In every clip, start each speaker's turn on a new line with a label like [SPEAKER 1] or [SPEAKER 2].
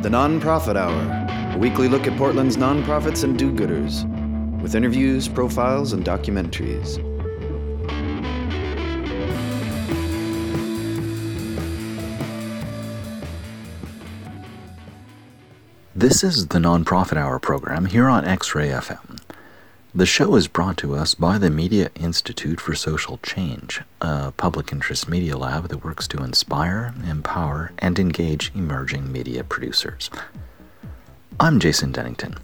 [SPEAKER 1] The Nonprofit Hour, a weekly look at Portland's nonprofits and do gooders, with interviews, profiles, and documentaries.
[SPEAKER 2] This is the Nonprofit Hour program here on X Ray FM. The show is brought to us by the Media Institute for Social Change, a public interest media lab that works to inspire, empower, and engage emerging media producers. I'm Jason Dennington.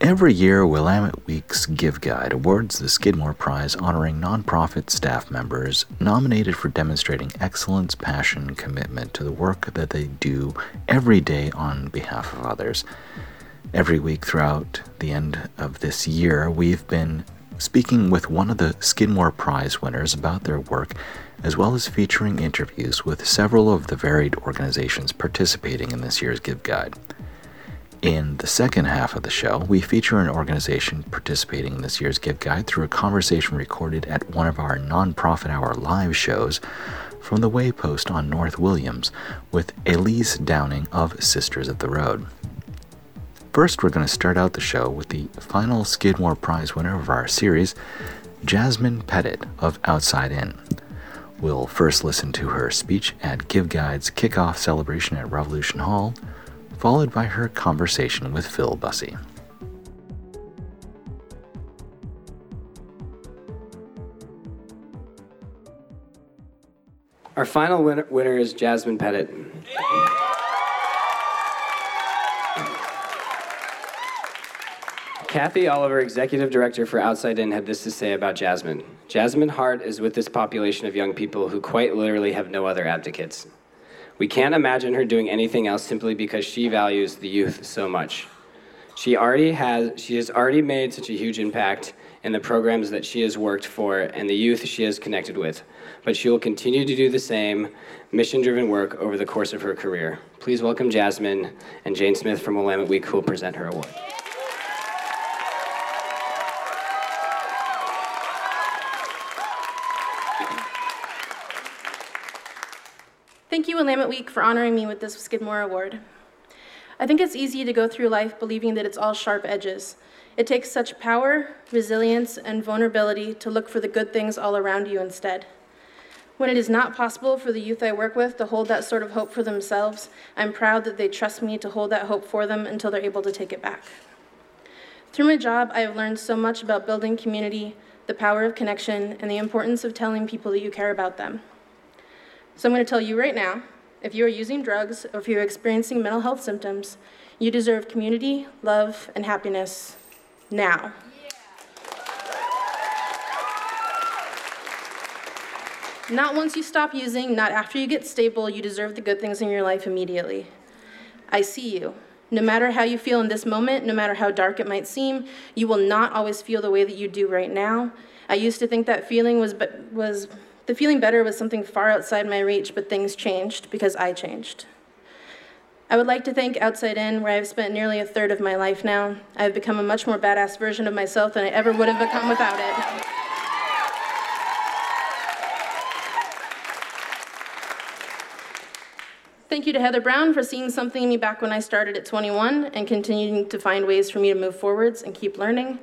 [SPEAKER 2] Every year, Willamette Week's Give Guide awards the Skidmore Prize honoring nonprofit staff members nominated for demonstrating excellence, passion, commitment to the work that they do every day on behalf of others. Every week throughout the end of this year, we've been speaking with one of the Skidmore Prize winners about their work, as well as featuring interviews with several of the varied organizations participating in this year's Give Guide. In the second half of the show, we feature an organization participating in this year's Give Guide through a conversation recorded at one of our Nonprofit Hour live shows from the Waypost on North Williams with Elise Downing of Sisters of the Road. First, we're going to start out the show with the final Skidmore Prize winner of our series, Jasmine Pettit of Outside In. We'll first listen to her speech at Give Guide's kickoff celebration at Revolution Hall followed by her conversation with Phil Bussey.
[SPEAKER 3] Our final winner, winner is Jasmine Pettit. Kathy Oliver, Executive Director for Outside In, had this to say about Jasmine. Jasmine Hart is with this population of young people who quite literally have no other advocates. We can't imagine her doing anything else simply because she values the youth so much. She already has she has already made such a huge impact in the programs that she has worked for and the youth she has connected with. But she will continue to do the same mission-driven work over the course of her career. Please welcome Jasmine and Jane Smith from Willamette Week who will present her award.
[SPEAKER 4] You, Willamette Week, for honoring me with this Skidmore Award. I think it's easy to go through life believing that it's all sharp edges. It takes such power, resilience, and vulnerability to look for the good things all around you instead. When it is not possible for the youth I work with to hold that sort of hope for themselves, I'm proud that they trust me to hold that hope for them until they're able to take it back. Through my job, I have learned so much about building community, the power of connection, and the importance of telling people that you care about them. So I'm going to tell you right now if you are using drugs or if you're experiencing mental health symptoms, you deserve community, love, and happiness now. Not once you stop using, not after you get stable, you deserve the good things in your life immediately. I see you. No matter how you feel in this moment, no matter how dark it might seem, you will not always feel the way that you do right now. I used to think that feeling was, was the feeling better was something far outside my reach, but things changed because I changed. I would like to thank Outside In, where I've spent nearly a third of my life now. I've become a much more badass version of myself than I ever would have become without it. Thank you to Heather Brown for seeing something in me back when I started at 21 and continuing to find ways for me to move forwards and keep learning.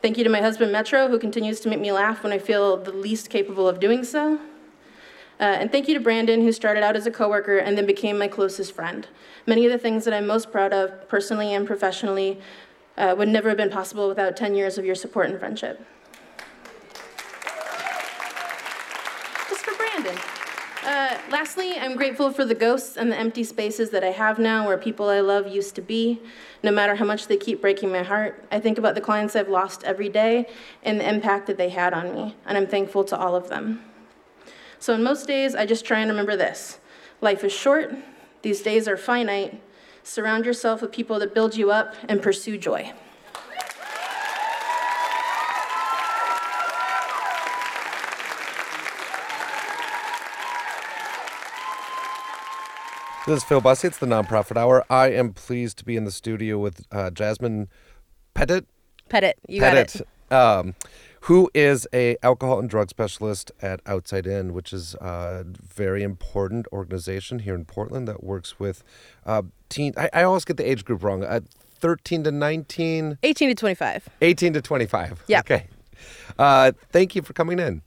[SPEAKER 4] Thank you to my husband, Metro, who continues to make me laugh when I feel the least capable of doing so. Uh, and thank you to Brandon, who started out as a coworker and then became my closest friend. Many of the things that I'm most proud of, personally and professionally, uh, would never have been possible without 10 years of your support and friendship. Uh, lastly, I'm grateful for the ghosts and the empty spaces that I have now where people I love used to be. No matter how much they keep breaking my heart, I think about the clients I've lost every day and the impact that they had on me, and I'm thankful to all of them. So, in most days, I just try and remember this life is short, these days are finite. Surround yourself with people that build you up and pursue joy.
[SPEAKER 5] This is Phil Bussey. It's the Nonprofit Hour. I am pleased to be in the studio with uh, Jasmine Pettit.
[SPEAKER 6] Pettit, you
[SPEAKER 5] Pettit.
[SPEAKER 6] got it.
[SPEAKER 5] Um, who is a alcohol and drug specialist at Outside In, which is a very important organization here in Portland that works with uh, teen. I, I always get the age group wrong. Uh, 13 to 19,
[SPEAKER 4] 18 to 25.
[SPEAKER 5] 18 to 25.
[SPEAKER 4] Yeah.
[SPEAKER 5] Okay. Uh, thank you for coming in.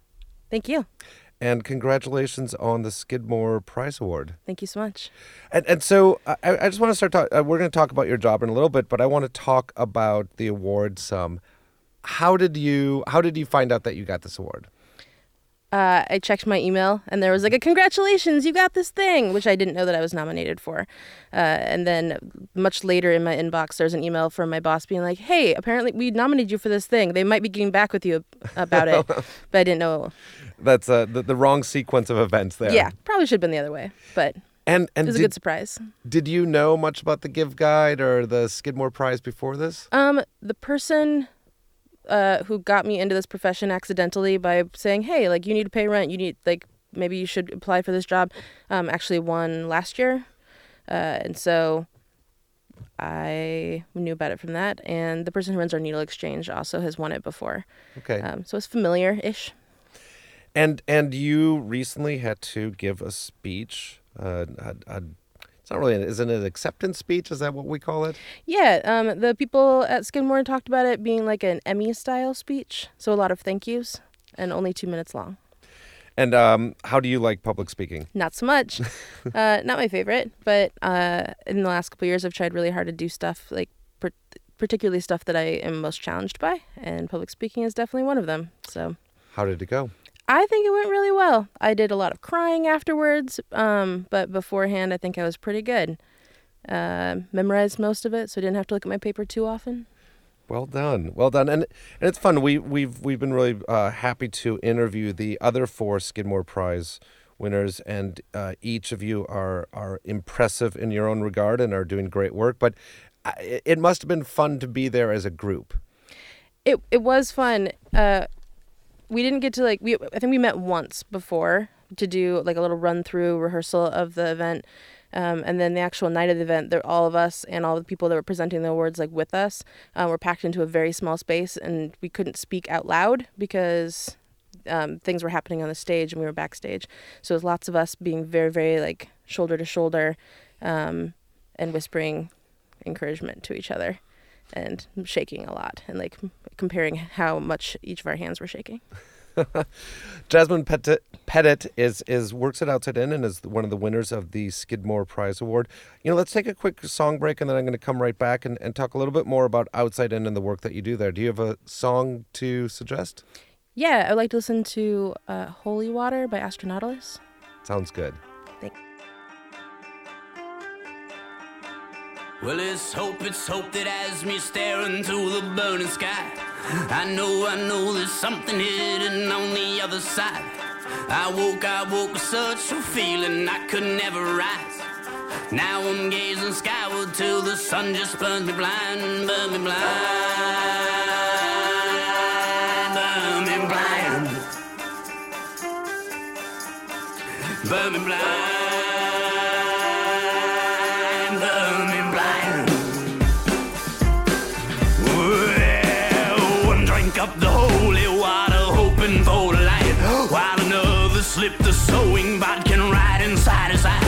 [SPEAKER 4] Thank you.
[SPEAKER 5] And congratulations on the Skidmore Prize Award.
[SPEAKER 4] Thank you so much.
[SPEAKER 5] And, and so I, I just want to start. Talk, uh, we're going to talk about your job in a little bit, but I want to talk about the award some. How did you How did you find out that you got this award?
[SPEAKER 4] Uh, I checked my email and there was like a congratulations, you got this thing, which I didn't know that I was nominated for. Uh, and then much later in my inbox, there's an email from my boss being like, "Hey, apparently we nominated you for this thing. They might be getting back with you about it," but I didn't know.
[SPEAKER 5] That's uh, the, the wrong sequence of events there.
[SPEAKER 4] Yeah, probably should have been the other way, but
[SPEAKER 5] And
[SPEAKER 4] it
[SPEAKER 5] and
[SPEAKER 4] was a good surprise.
[SPEAKER 5] did you know much about the Give Guide or the Skidmore Prize before this?
[SPEAKER 4] Um, the person uh, who got me into this profession accidentally by saying, "Hey, like you need to pay rent. You need like maybe you should apply for this job." Um, actually won last year, uh, and so I knew about it from that. And the person who runs our needle exchange also has won it before,
[SPEAKER 5] Okay.
[SPEAKER 4] um, so it's familiar-ish.
[SPEAKER 5] And and you recently had to give a speech. Uh, a, a, it's not really. An, is it an acceptance speech? Is that what we call it?
[SPEAKER 4] Yeah, um, the people at Skidmore talked about it being like an Emmy-style speech, so a lot of thank yous and only two minutes long.
[SPEAKER 5] And um, how do you like public speaking?
[SPEAKER 4] Not so much. uh, not my favorite, but uh, in the last couple years, I've tried really hard to do stuff like per- particularly stuff that I am most challenged by, and public speaking is definitely one of them. So
[SPEAKER 5] How did it go?
[SPEAKER 4] I think it went really well. I did a lot of crying afterwards, um, but beforehand, I think I was pretty good. Uh, memorized most of it, so I didn't have to look at my paper too often.
[SPEAKER 5] Well done, well done, and and it's fun. We we've we've been really uh, happy to interview the other four Skidmore Prize winners, and uh, each of you are are impressive in your own regard and are doing great work. But it, it must have been fun to be there as a group.
[SPEAKER 4] It it was fun. Uh, we didn't get to like we I think we met once before to do like a little run through rehearsal of the event. Um, and then the actual night of the event, there all of us and all the people that were presenting the awards like with us uh, were packed into a very small space, and we couldn't speak out loud because um, things were happening on the stage and we were backstage. So it was lots of us being very, very like shoulder to shoulder, um, and whispering encouragement to each other, and shaking a lot, and like comparing how much each of our hands were shaking.
[SPEAKER 5] Jasmine Pettit, Pettit is is works at Outside In and is one of the winners of the Skidmore Prize Award. You know, let's take a quick song break and then I'm going to come right back and, and talk a little bit more about Outside In and the work that you do there. Do you have a song to suggest?
[SPEAKER 4] Yeah, I would like to listen to uh, "Holy Water" by Astronautalis.
[SPEAKER 5] Sounds good.
[SPEAKER 7] Well, it's hope, it's hope that has me staring to the burning sky. I know, I know there's something hidden on the other side. I woke, I woke with such a feeling I could never rise. Now I'm gazing skyward till the sun just burns me blind, burn me blind, burn me blind, burn me blind, hoping for the light, while another slipped the sewing bodkin right inside his eye.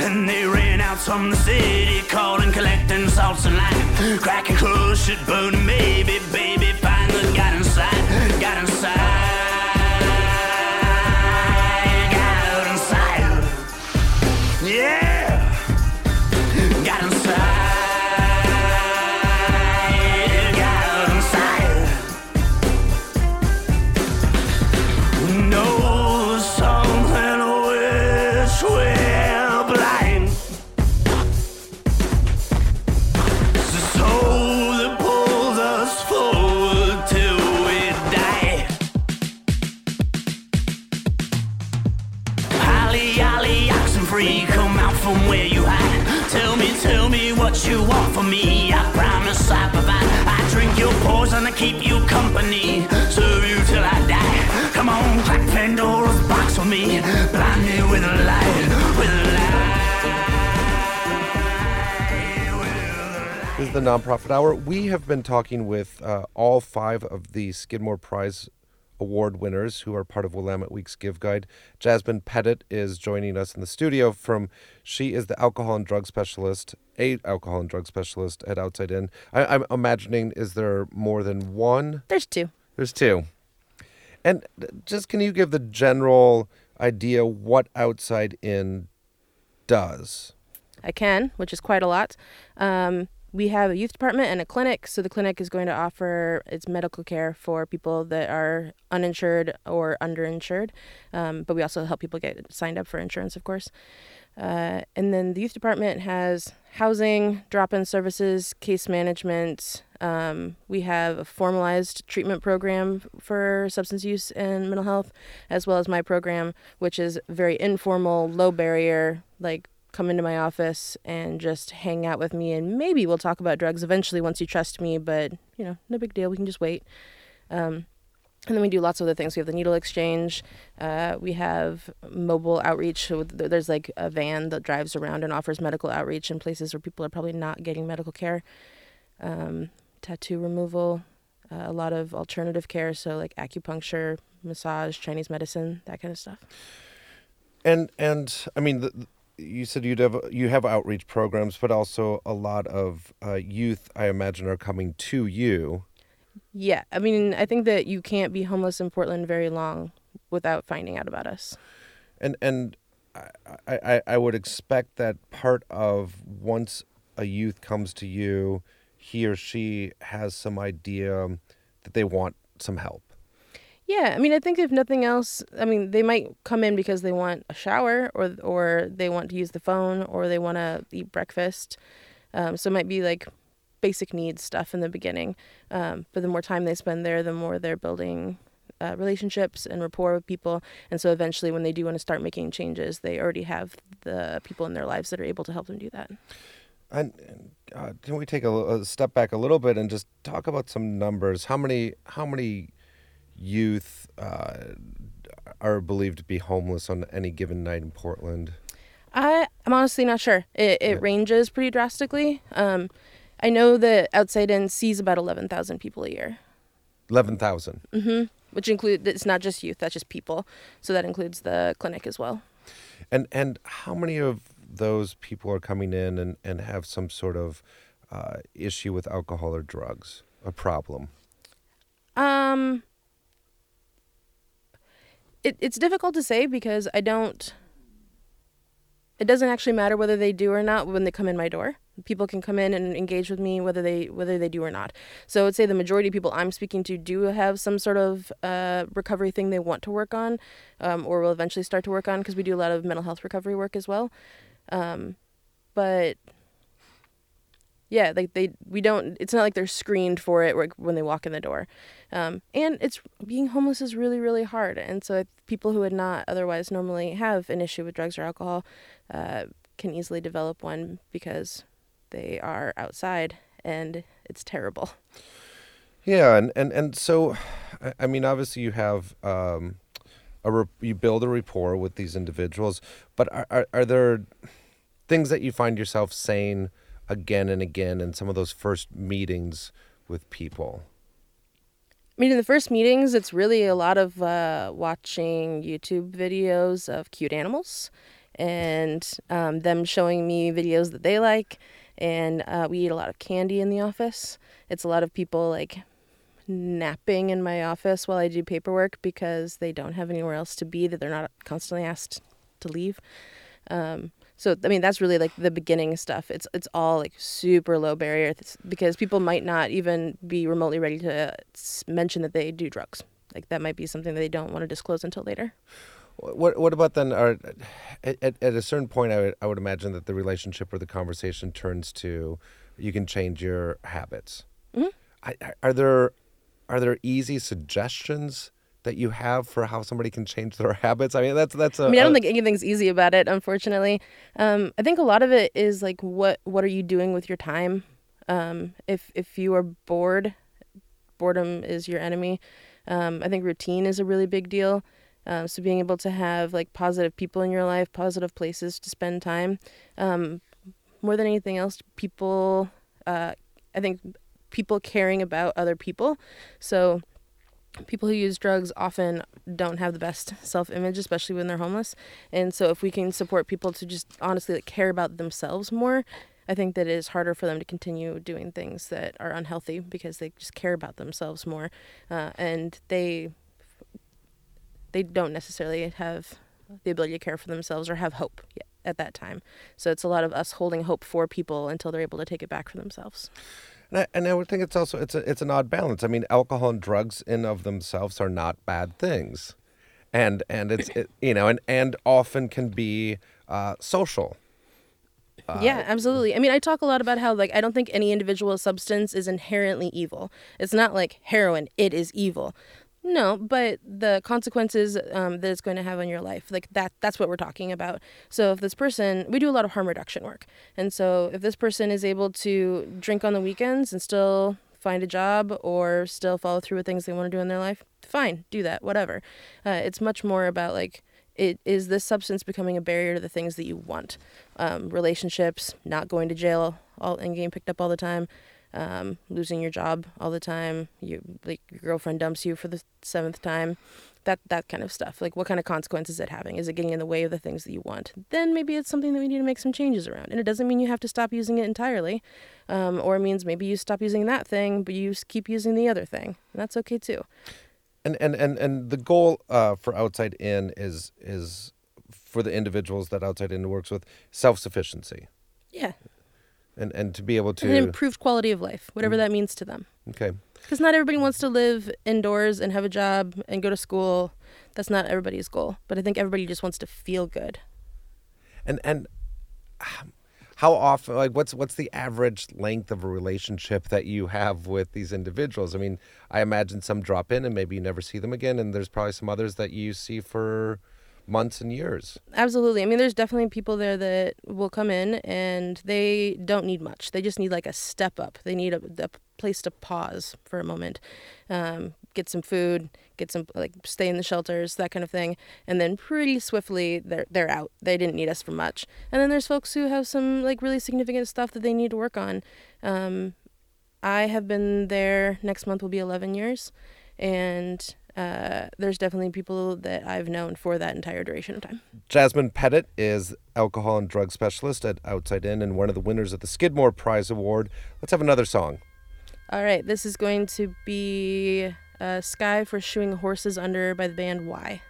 [SPEAKER 7] And they ran out from the city, calling, collecting salts and lime, cracking crush it, burning, baby, baby, finally got inside, got inside, got inside, yeah, the
[SPEAKER 5] Nonprofit Hour. We have been talking with uh, all five of the Skidmore Prize Award winners who are part of Willamette Week's Give Guide. Jasmine Pettit is joining us in the studio from, she is the alcohol and drug specialist, a alcohol and drug specialist at Outside In. I, I'm imagining, is there more than one?
[SPEAKER 4] There's two.
[SPEAKER 5] There's two. And just can you give the general idea what Outside In does?
[SPEAKER 4] I can, which is quite a lot. Um, we have a youth department and a clinic. So the clinic is going to offer its medical care for people that are uninsured or underinsured. Um, but we also help people get signed up for insurance, of course. Uh, and then the youth department has housing, drop in services, case management. Um, we have a formalized treatment program for substance use and mental health, as well as my program, which is very informal, low barrier, like come into my office and just hang out with me. And maybe we'll talk about drugs eventually once you trust me but you know no big deal. We can just wait. Um, and then we do lots of other things. We have the needle exchange. Uh, we have mobile outreach. There's like a van that drives around and offers medical outreach in places where people are probably not getting medical care. Um, tattoo removal uh, a lot of alternative care. So like acupuncture massage chinese medicine that kind of stuff.
[SPEAKER 5] And and i mean the, you said you'd have you have outreach programs, but also a lot of uh, youth, I imagine, are coming to you.
[SPEAKER 4] Yeah, I mean, I think that you can't be homeless in Portland very long without finding out about us.
[SPEAKER 5] And and I, I, I would expect that part of once a youth comes to you, he or she has some idea that they want some help.
[SPEAKER 4] Yeah, I mean, I think if nothing else, I mean, they might come in because they want a shower, or or they want to use the phone, or they want to eat breakfast. Um, so it might be like basic needs stuff in the beginning. Um, but the more time they spend there, the more they're building uh, relationships and rapport with people. And so eventually, when they do want to start making changes, they already have the people in their lives that are able to help them do that.
[SPEAKER 5] And uh, can we take a, a step back a little bit and just talk about some numbers? How many? How many? Youth uh, are believed to be homeless on any given night in Portland?
[SPEAKER 4] I, I'm honestly not sure. It, it yeah. ranges pretty drastically. Um, I know that Outside In sees about 11,000 people a year.
[SPEAKER 5] 11,000?
[SPEAKER 4] Mm-hmm. Which include, it's not just youth, that's just people. So that includes the clinic as well.
[SPEAKER 5] And and how many of those people are coming in and, and have some sort of uh, issue with alcohol or drugs, a problem?
[SPEAKER 4] Um, it, it's difficult to say because I don't. It doesn't actually matter whether they do or not when they come in my door. People can come in and engage with me whether they whether they do or not. So I would say the majority of people I'm speaking to do have some sort of uh, recovery thing they want to work on, um, or will eventually start to work on because we do a lot of mental health recovery work as well. Um, but yeah, like they we don't. It's not like they're screened for it when they walk in the door, um, and it's being homeless is really really hard. And so people who would not otherwise normally have an issue with drugs or alcohol uh, can easily develop one because they are outside and it's terrible.
[SPEAKER 5] Yeah, and and and so, I mean, obviously you have. Um, a re- you build a rapport with these individuals, but are, are, are there things that you find yourself saying again and again in some of those first meetings with people?
[SPEAKER 4] I mean, in the first meetings, it's really a lot of uh, watching YouTube videos of cute animals and um, them showing me videos that they like. And uh, we eat a lot of candy in the office. It's a lot of people like napping in my office while I do paperwork because they don't have anywhere else to be that they're not constantly asked to leave. Um, so I mean that's really like the beginning stuff. It's it's all like super low barrier because people might not even be remotely ready to mention that they do drugs. Like that might be something that they don't want to disclose until later.
[SPEAKER 5] What what about then? Are, at, at a certain point, I would I would imagine that the relationship or the conversation turns to you can change your habits.
[SPEAKER 4] Mm-hmm.
[SPEAKER 5] I, are there are there easy suggestions that you have for how somebody can change their habits? I mean, that's that's. A,
[SPEAKER 4] I mean, I don't think anything's easy about it. Unfortunately, um, I think a lot of it is like what what are you doing with your time? Um, if if you are bored, boredom is your enemy. Um, I think routine is a really big deal. Um, so being able to have like positive people in your life, positive places to spend time, um, more than anything else, people. Uh, I think people caring about other people. So people who use drugs often don't have the best self-image especially when they're homeless. And so if we can support people to just honestly like care about themselves more i think that it is harder for them to continue doing things that are unhealthy because they just care about themselves more. Uh, and they they don't necessarily have the ability to care for themselves or have hope yet at that time. So it's a lot of us holding hope for people until they're able to take it back for themselves
[SPEAKER 5] And I, and I would think it's also it's a it's an odd balance. I mean, alcohol and drugs in of themselves are not bad things, and and it's it, you know and and often can be uh, social.
[SPEAKER 4] yeah, absolutely. I mean, I talk a lot about how like I don't think any individual substance is inherently evil. It's not like heroin; it is evil. No, but the consequences um, that it's going to have on your life, like that, that's what we're talking about. So if this person, we do a lot of harm reduction work. And so if this person is able to drink on the weekends and still find a job or still follow through with things they want to do in their life, fine, do that, whatever. Uh, it's much more about like, it is this substance becoming a barrier to the things that you want um, relationships not going to jail all and getting picked up all the time um, losing your job all the time. You like your girlfriend dumps you for the seventh time. That that kind of stuff. Like what kind of consequences is it having? Is it getting in the way of the things that you want? Then maybe it's something that we need to make some changes around. And it doesn't mean you have to stop using it entirely um, or it means maybe you stop using that thing but you keep using the other thing. And that's okay too.
[SPEAKER 5] And and and and the goal uh, for Outside In is is for the individuals that Outside In works with self sufficiency,
[SPEAKER 4] yeah
[SPEAKER 5] and and to be able
[SPEAKER 4] and an
[SPEAKER 5] to
[SPEAKER 4] improved quality of life whatever mm. that means to them
[SPEAKER 5] okay.
[SPEAKER 4] Because not everybody wants to live indoors and have a job and go to school. That's not everybody's goal. But I think everybody just wants to feel good.
[SPEAKER 5] And and how often like what's what's the average length of a relationship that you have with these individuals? I mean, I imagine some drop in and maybe you never see them again and there's probably some others that you see for months and years.
[SPEAKER 4] Absolutely. I mean, there's definitely people there that will come in and they don't need much. They just need like a step up. They need a, a place to pause for a moment, um, get some food, get some like stay in the shelters, that kind of thing, and then pretty swiftly they're they're out. They didn't need us for much. And then there's folks who have some like really significant stuff that they need to work on. Um, I have been there. Next month will be 11 years, and uh, there's definitely people that I've known for that entire duration of time.
[SPEAKER 5] Jasmine Pettit is alcohol and drug specialist at Outside In and one of the winners of the Skidmore Prize Award. Let's have another song.
[SPEAKER 4] All right, this is going to be uh, Sky for Shoeing Horses Under by the band Y.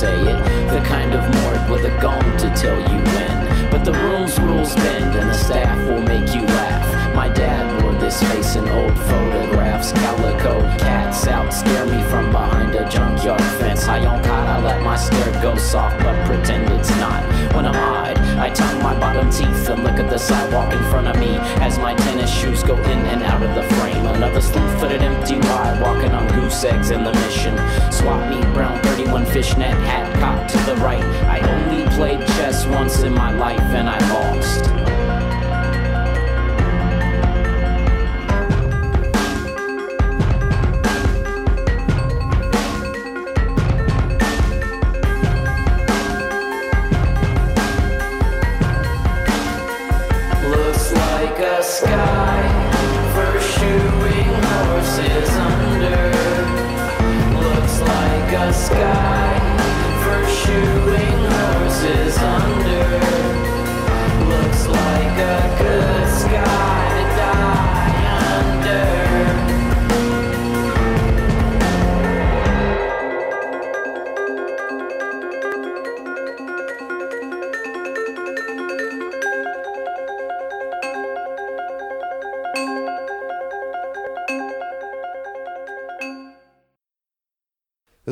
[SPEAKER 8] say it. The kind of morgue with a gong to tell you when. But the room's rules bend and the staff will make you laugh. My dad wore this face in old photographs. Calico cats out, scare me from behind a junkyard fence. High on cot, I let my stare go soft, I tongue my bottom teeth and look at the sidewalk in front of me as my tennis shoes go in and out of the frame. Another sleep-footed empty ride, walking on goose eggs in the mission. Swap meet, brown 31 fishnet hat, cocked to the right. I only played chess once in my life and I lost.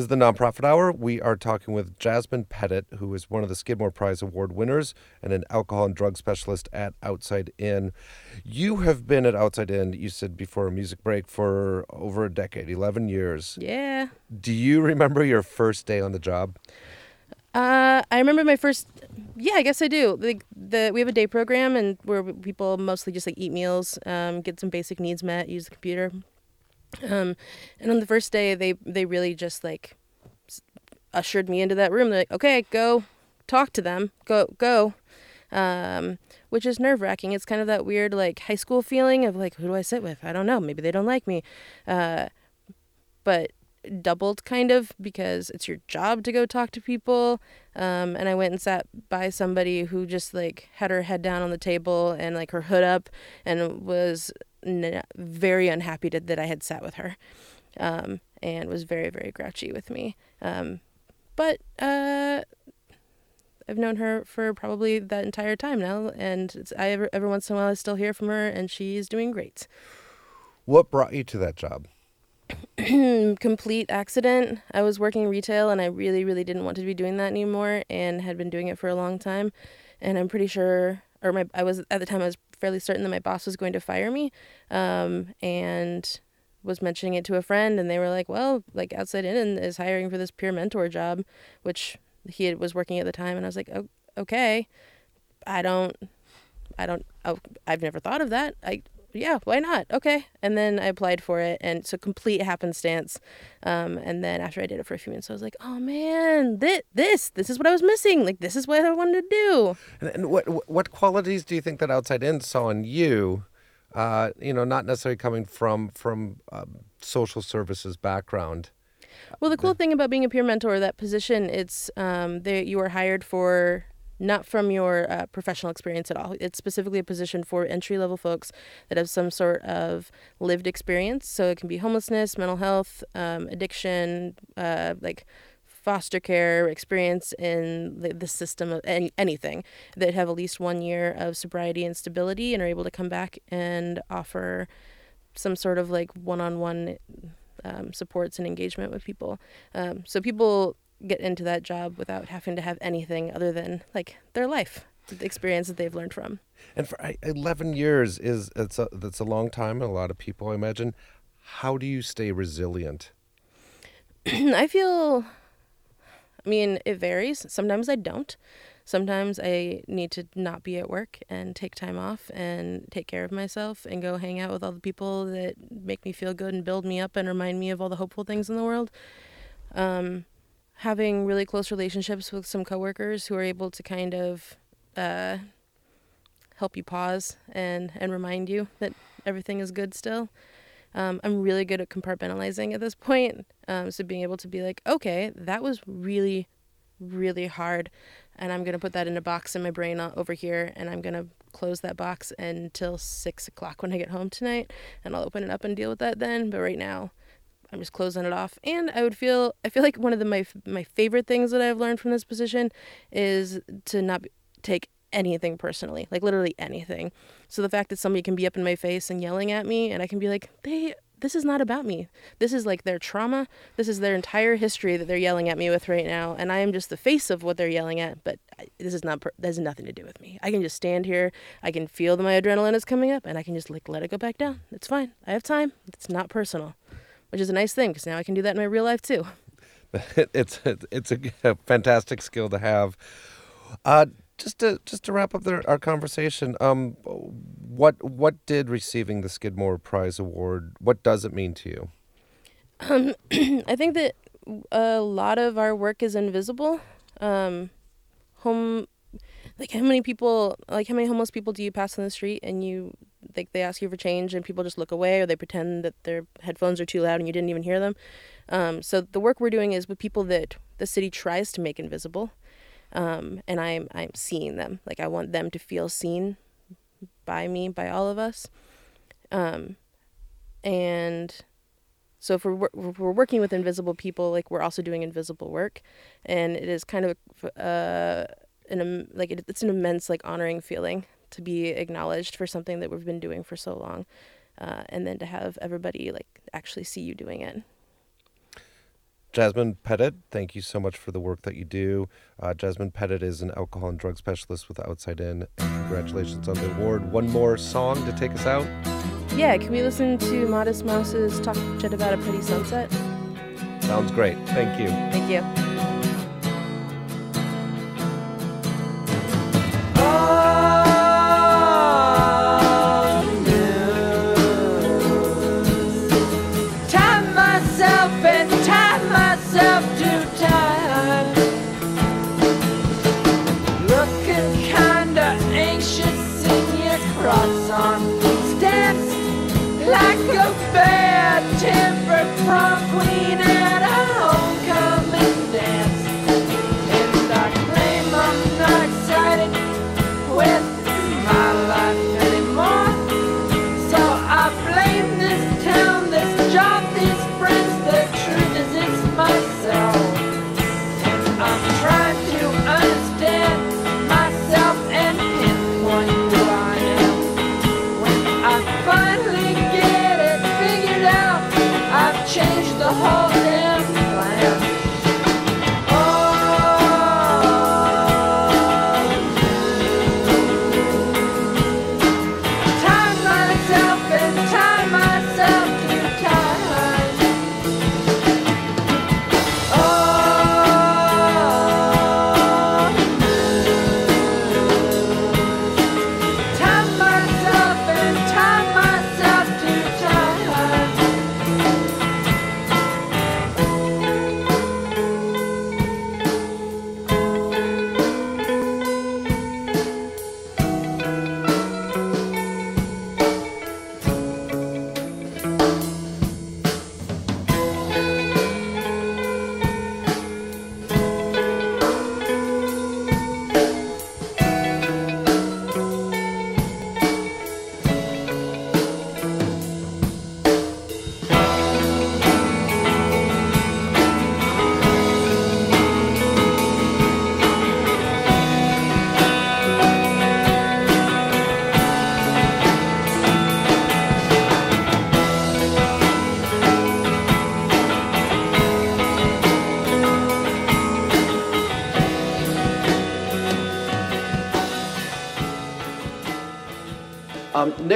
[SPEAKER 5] The Nonprofit Hour. We are talking with Jasmine Pettit, who is one of the Skidmore Prize Award winners and an alcohol and drug specialist at Outside In. You have been at Outside In, you said before a music break, for over a decade, 11 years.
[SPEAKER 4] Yeah.
[SPEAKER 5] Do you remember your first day on the job?
[SPEAKER 4] Uh, I remember my first. Yeah, I guess I do. Like the we have a day program and where people mostly just like eat meals, um, get some basic needs met, use the computer. Um, and on the first day, they they really just like ushered me into that room. They're like, "Okay, go talk to them. Go go." Um, which is nerve wracking. It's kind of that weird like high school feeling of like, who do I sit with? I don't know. Maybe they don't like me. Uh, but doubled kind of because it's your job to go talk to people um, and i went and sat by somebody who just like had her head down on the table and like her hood up and was n- very unhappy to, that i had sat with her um, and was very very grouchy with me um, but uh, i've known her for probably that entire time now and I every, every once in a while i still hear from her and she's doing great
[SPEAKER 5] What brought you to that job?
[SPEAKER 4] complete accident. I was working retail and I really, really didn't want to be doing that anymore and had been doing it for a long time. And I'm pretty sure, or my, I was at the time, I was fairly certain that my boss was going to fire me. Um, and was mentioning it to a friend and they were like, well, like Outside In is hiring for this peer mentor job, which he had, was working at the time. And I was like, oh, okay, I don't, I don't, oh, I've never thought of that. I, yeah, why not? Okay. And then I applied for it, and it's a complete happenstance. Um, and then after I did it for a few minutes, I was like, oh man, this, this, this is what I was missing. Like, this is what I wanted to do.
[SPEAKER 5] And, and what what qualities do you think that Outside In saw in you? Uh, you know, not necessarily coming from from um, social services background.
[SPEAKER 4] Well, the cool thing about being a peer mentor, that position, it's um, they, you are hired for not from your uh, professional experience at all. It's specifically a position for entry level folks that have some sort of lived experience. So it can be homelessness, mental health, um, addiction, uh, like foster care experience in the, the system of any, anything that have at least one year of sobriety and stability and are able to come back and offer some sort of like one-on-one um, supports and engagement with people. Um, so people get into that job without having to have anything other than like their life, the experience that they've learned from.
[SPEAKER 5] And for eleven years is it's a that's a long time. and A lot of people, I imagine. How do you stay resilient?
[SPEAKER 4] I feel, I mean, it varies. Sometimes I don't. Sometimes I need to not be at work and take time off and take care of myself and go hang out with all the people that make me feel good and build me up and remind me of all the hopeful things in the world. Um, having really close relationships with some coworkers who are able to kind of uh, help you pause and and remind you that everything is good still. Um, I'm really good at compartmentalizing at this point. Um, so being able to be like, okay, that was really, really hard, and I'm gonna put that in a box in my brain over here, and I'm gonna close that box until six o'clock when I get home tonight, and I'll open it up and deal with that then. But right now, I'm just closing it off. And I would feel I feel like one of the my my favorite things that I've learned from this position is to not take anything personally, like literally anything. So the fact that somebody can be up in my face and yelling at me and I can be like, "They this is not about me. This is like their trauma. This is their entire history that they're yelling at me with right now, and I am just the face of what they're yelling at, but this is not per- that has nothing to do with me. I can just stand here, I can feel that my adrenaline is coming up and I can just like let it go back down. It's fine. I have time. It's not personal." Which is a nice thing because now I can do that in my real life too.
[SPEAKER 5] it's it's a, a fantastic skill to have. Uh, just to just to wrap up our conversation, um, what what did receiving the Skidmore Prize award? What does it mean to you?
[SPEAKER 4] Um, I think that a lot of our work is invisible. Um, home, like how many people, like how many homeless people do you pass on the street and you, like they ask you for change and people just look away or they pretend that their headphones are too loud and you didn't even hear them. Um, so the work we're doing is with people that the city tries to make invisible. Um, and I'm I'm seeing them. Like I want them to feel seen by me, by all of us. Um, and so if we're, we're working with invisible people, like we're also doing invisible work, and it is kind of uh, an like it, it's an immense like honoring feeling to be acknowledged for something that we've been doing for so long, uh, and then to have everybody like actually see you doing it.
[SPEAKER 5] Jasmine Pettit, thank you so much for the work that you do. Uh, Jasmine Pettit is an alcohol and drug specialist with Outside In, and congratulations on the award. One more song to take us out.
[SPEAKER 9] Yeah, can we listen to Modest Mouse's Talking Shit About a Pretty Sunset?
[SPEAKER 5] Sounds great. Thank you.
[SPEAKER 9] Thank you.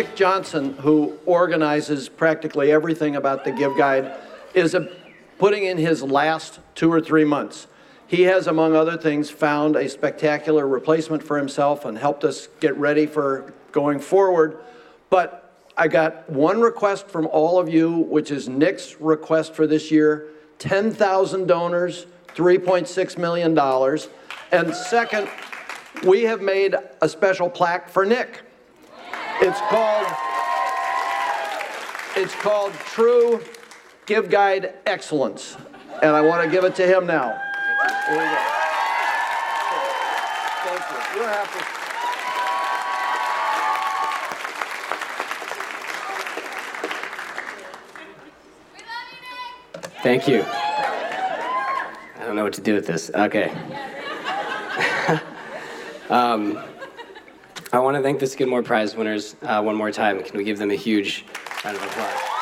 [SPEAKER 10] Nick Johnson, who organizes practically everything about the Give Guide, is a, putting in his last two or three months. He has, among other things, found a spectacular replacement for himself and helped us get ready for going forward. But I got one request from all of you, which is Nick's request for this year 10,000 donors, $3.6 million. And second, we have made a special plaque for Nick. It's called it's called True Give Guide Excellence, and I want to give it to him now. Here we go. Thank you. You're happy.
[SPEAKER 3] Thank you. I don't know what to do with this. Okay. um, I want to thank the Skidmore Prize winners uh, one more time. Can we give them a huge round of applause?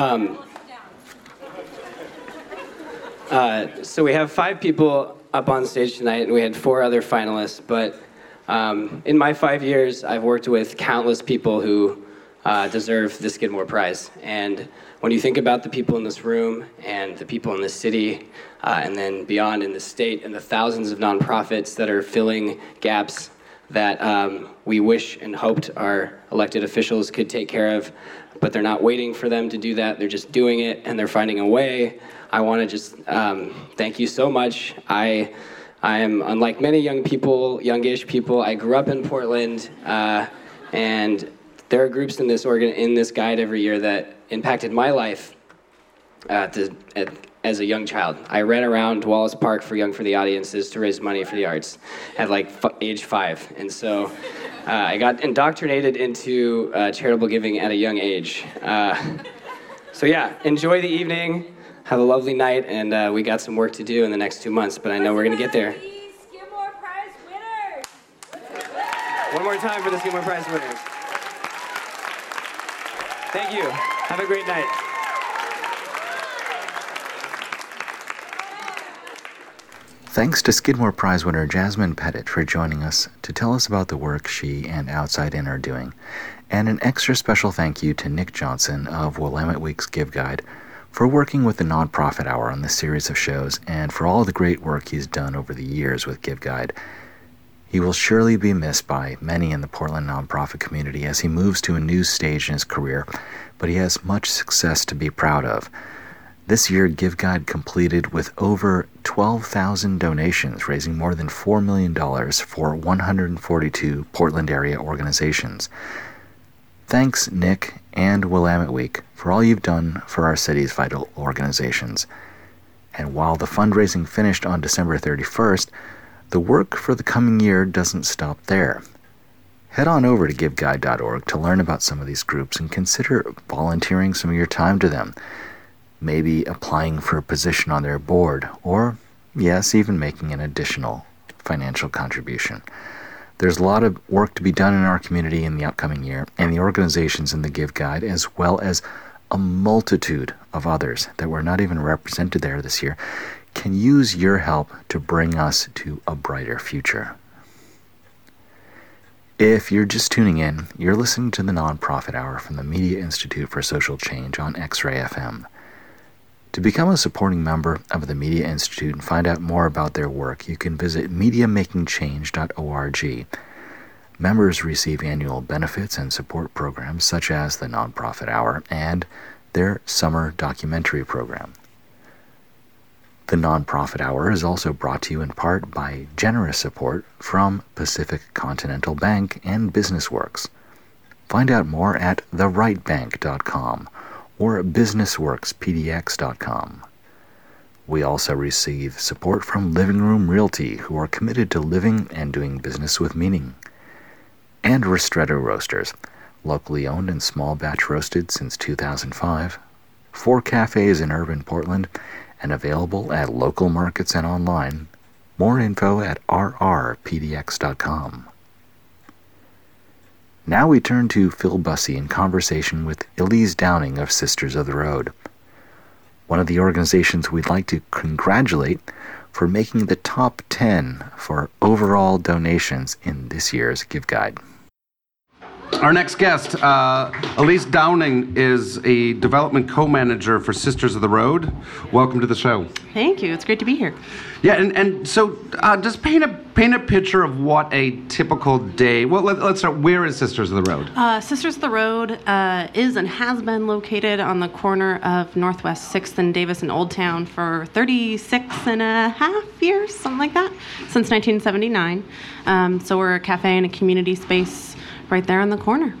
[SPEAKER 3] Um, uh, so we have five people up on stage tonight, and we had four other finalists. But um, in my five years, I've worked with countless people who uh, deserve the Skidmore Prize. And when you think about the people in this room and the people in this city, uh, and then beyond in the state, and the thousands of nonprofits that are filling gaps that um, we wish and hoped our elected officials could take care of, but they're not waiting for them to do that. They're just doing it and they're finding a way. I want to just um, thank you so much. I I am unlike many young people, youngish people. I grew up in Portland, uh, and there are groups in this organ in this guide every year that impacted my life uh, to, at, as a young child. I ran around Wallace Park for Young for the Audiences to raise money for the arts at like f- age five, and so uh, I got indoctrinated into uh, charitable giving at a young age. Uh, so yeah, enjoy the evening. Have a lovely night, and uh, we got some work to do in the next two months, but I know we're gonna get there. One more time for the Skidmore Prize winners. Thank you. Have a great night.
[SPEAKER 2] Thanks to Skidmore Prize winner Jasmine Pettit for joining us to tell us about the work she and Outside In are doing. And an extra special thank you to Nick Johnson of Willamette Week's Give Guide for working with the Nonprofit Hour on this series of shows and for all the great work he's done over the years with Give Guide. He will surely be missed by many in the Portland nonprofit community as he moves to a new stage in his career, but he has much success to be proud of. This year, Give Guide completed with over 12,000 donations, raising more than $4 million for 142 Portland area organizations. Thanks, Nick and Willamette Week, for all you've done for our city's vital organizations. And while the fundraising finished on December 31st, the work for the coming year doesn't stop there. Head on over to giveguide.org to learn about some of these groups and consider volunteering some of your time to them maybe applying for a position on their board, or, yes, even making an additional financial contribution. There's a lot of work to be done in our community in the upcoming year, and the organizations in the Give Guide, as well as a multitude of others that were not even represented there this year, can use your help to bring us to a brighter future. If you're just tuning in, you're listening to the Nonprofit Hour from the Media Institute for Social Change on X Ray FM. To become a supporting member of the Media Institute and find out more about their work, you can visit MediaMakingChange.org. Members receive annual benefits and support programs such as the Nonprofit Hour and their summer documentary program. The Nonprofit Hour is also brought to you in part by generous support from Pacific Continental Bank and BusinessWorks. Find out more at therightbank.com or businessworkspdx.com. We also receive support from Living Room Realty, who are committed to living and doing business with meaning, and Ristretto Roasters, locally owned and small batch roasted since 2005, four cafes in urban Portland, and available at local markets and online. More info at rrpdx.com. Now we turn to Phil Bussey in conversation with Elise Downing of Sisters of the Road, one of the organizations we'd like to congratulate for making the top 10 for overall donations in this year's Give Guide.
[SPEAKER 11] Our next guest, uh, Elise Downing, is a development co-manager for Sisters of the Road. Welcome to the show.
[SPEAKER 12] Thank you. It's great to be here.
[SPEAKER 11] Yeah, and, and so uh, just paint a paint a picture of what a typical day. Well, let, us start. Where is Sisters of the Road?
[SPEAKER 12] Uh, Sisters of the Road uh, is and has been located on the corner of Northwest Sixth and Davis in Old Town for 36 and a half years, something like that, since 1979. Um, so we're a cafe and a community space right there in the corner.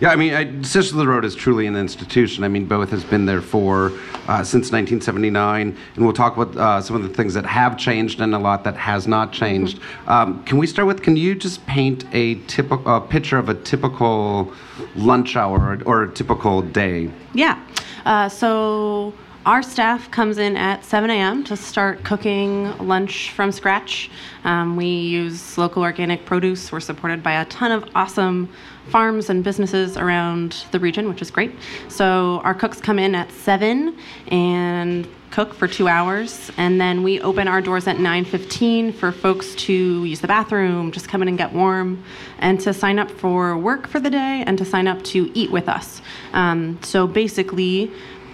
[SPEAKER 11] Yeah, I mean, I, Sisters of the Road is truly an institution. I mean, both has been there for uh, since 1979, and we'll talk about uh, some of the things that have changed and a lot that has not changed. Mm-hmm. Um, can we start with? Can you just paint a typical picture of a typical lunch hour or, or a typical day?
[SPEAKER 12] Yeah. Uh, so our staff comes in at 7 a.m. to start cooking lunch from scratch. Um, we use local organic produce. We're supported by a ton of awesome farms and businesses around the region, which is great. So our cooks come in at 7 and cook for two hours and then we open our doors at 9.15 for folks to use the bathroom just come in and get warm and to sign up for work for the day and to sign up to eat with us um, so basically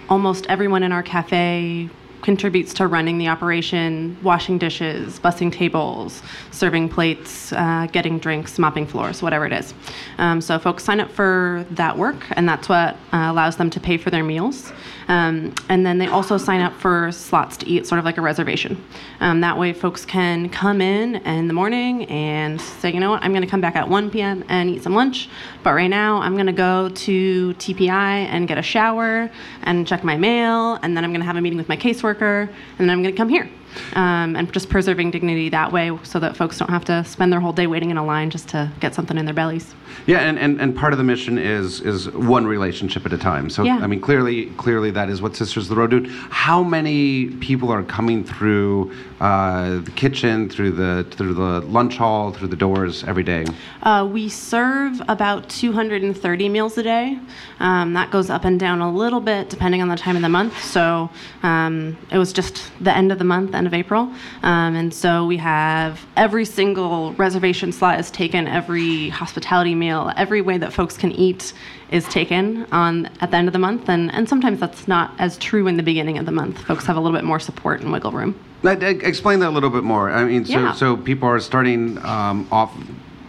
[SPEAKER 12] almost everyone in our cafe contributes to running the operation, washing dishes, bussing tables, serving plates, uh, getting drinks, mopping floors, whatever it is. Um, so folks sign up for that work, and that's what uh, allows them to pay for their meals. Um, and then they also sign up for slots to eat, sort of like a reservation. Um, that way, folks can come in in the morning and say, you know what, I'm going to come back at 1 p.m. and eat some lunch, but right now I'm going to go to TPI and get a shower and check my mail, and then I'm going to have a meeting with my caseworker, and then I'm going to come here. Um, and just preserving dignity that way so that folks don't have to spend their whole day waiting in a line just to get something in their bellies.
[SPEAKER 5] Yeah, and, and, and part of the mission is is one relationship at a time. So
[SPEAKER 12] Yeah.
[SPEAKER 5] I mean, clearly clearly that is what Sisters of the Road do. How many people are coming through uh, the kitchen, through the through the lunch hall, through the doors every day?
[SPEAKER 12] Uh, we serve about 230 meals a day. Um, that goes up and down a little bit depending on the time of the month. So um, it was just the end of the month, end of April. Um, and so we have every single reservation slot is taken, every hospitality meal, every way that folks can eat is taken on at the end of the month. And, and sometimes that's not as true in the beginning of the month. Folks have a little bit more support and wiggle room.
[SPEAKER 5] Like, e- Explain that a little bit more. I mean, so
[SPEAKER 12] Yeah.
[SPEAKER 5] so people are starting um, off.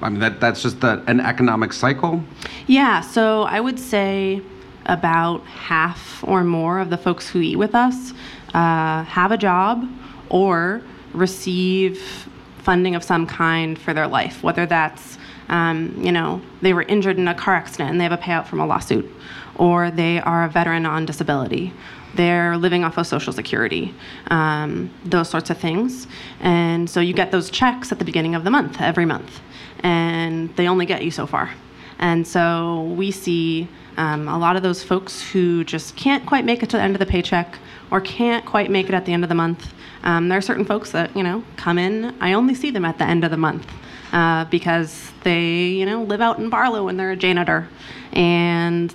[SPEAKER 5] I mean, that that's just the, an economic cycle.
[SPEAKER 12] Yeah, so I would say about half or more of the folks who eat with us uh, have a job or receive funding of some kind for their life, whether that's, um, you know, they were injured in a car accident and they have a payout from a lawsuit, or they are a veteran on disability. They're living off of Social Security, um, those sorts of things. And so you get those checks at the beginning of the month, every month, and they only get you so far. And so we see um, a lot of those folks who just can't quite make it to the end of the paycheck or can't quite make it at the end of the month. Um, there are certain folks that, you know, come in, I only see them at the end of the month uh, because they, you know, live out in Barlow and they're a janitor. And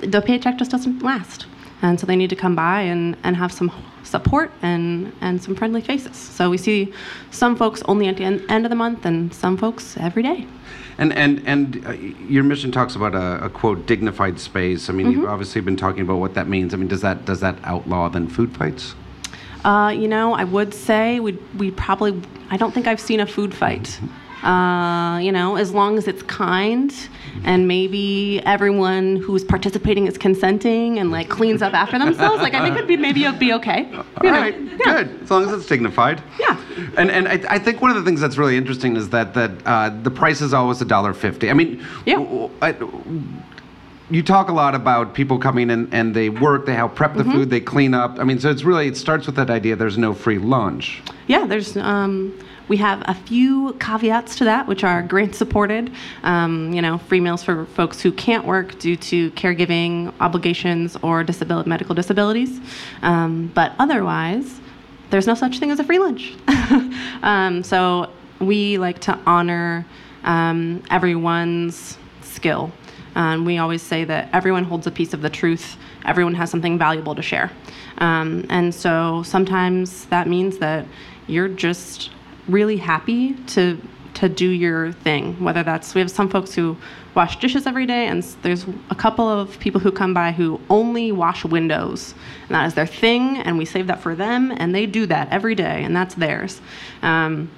[SPEAKER 12] the paycheck just doesn't last. And so they need to come by and, and have some support and, and some friendly faces. So we see some folks only at the en- end of the month and some folks every day.
[SPEAKER 5] And and and uh, your mission talks about a, a quote dignified space. I mean, you've
[SPEAKER 12] Mhm.
[SPEAKER 5] obviously been talking about what that means. I mean, does that does that outlaw then food fights?
[SPEAKER 12] Uh, you know, I would say we we probably. I don't think I've seen a food fight. Uh, you know, as long as it's kind and maybe everyone who's participating is consenting and like cleans up after themselves, like I think it'd be maybe it'd be okay.
[SPEAKER 5] All right, good. As long as it's dignified.
[SPEAKER 12] Yeah.
[SPEAKER 5] And and I, I think one of the things that's really interesting is that that uh, the price is always a dollar fifty. I mean, yeah. You talk a lot about people coming in and they work, they help prep the
[SPEAKER 12] Mhm.
[SPEAKER 5] food, they clean up. I mean, so it's really it starts with that idea. There's no free lunch.
[SPEAKER 12] Yeah, there's um, we have a few caveats to that, which are grant supported. Um, you know, free meals for folks who can't work due to caregiving obligations or medical disabilities. Um, but otherwise, there's no such thing as a free lunch. um, so we like to honor um, everyone's skill. Um, we always say that everyone holds a piece of the truth. Everyone has something valuable to share. Um, and so sometimes that means that you're just really happy to to do your thing. Whether that's we have some folks who wash dishes every day, and there's a couple of people who come by who only wash windows, and that is their thing. And we save that for them, and they do that every day, and that's theirs. Um,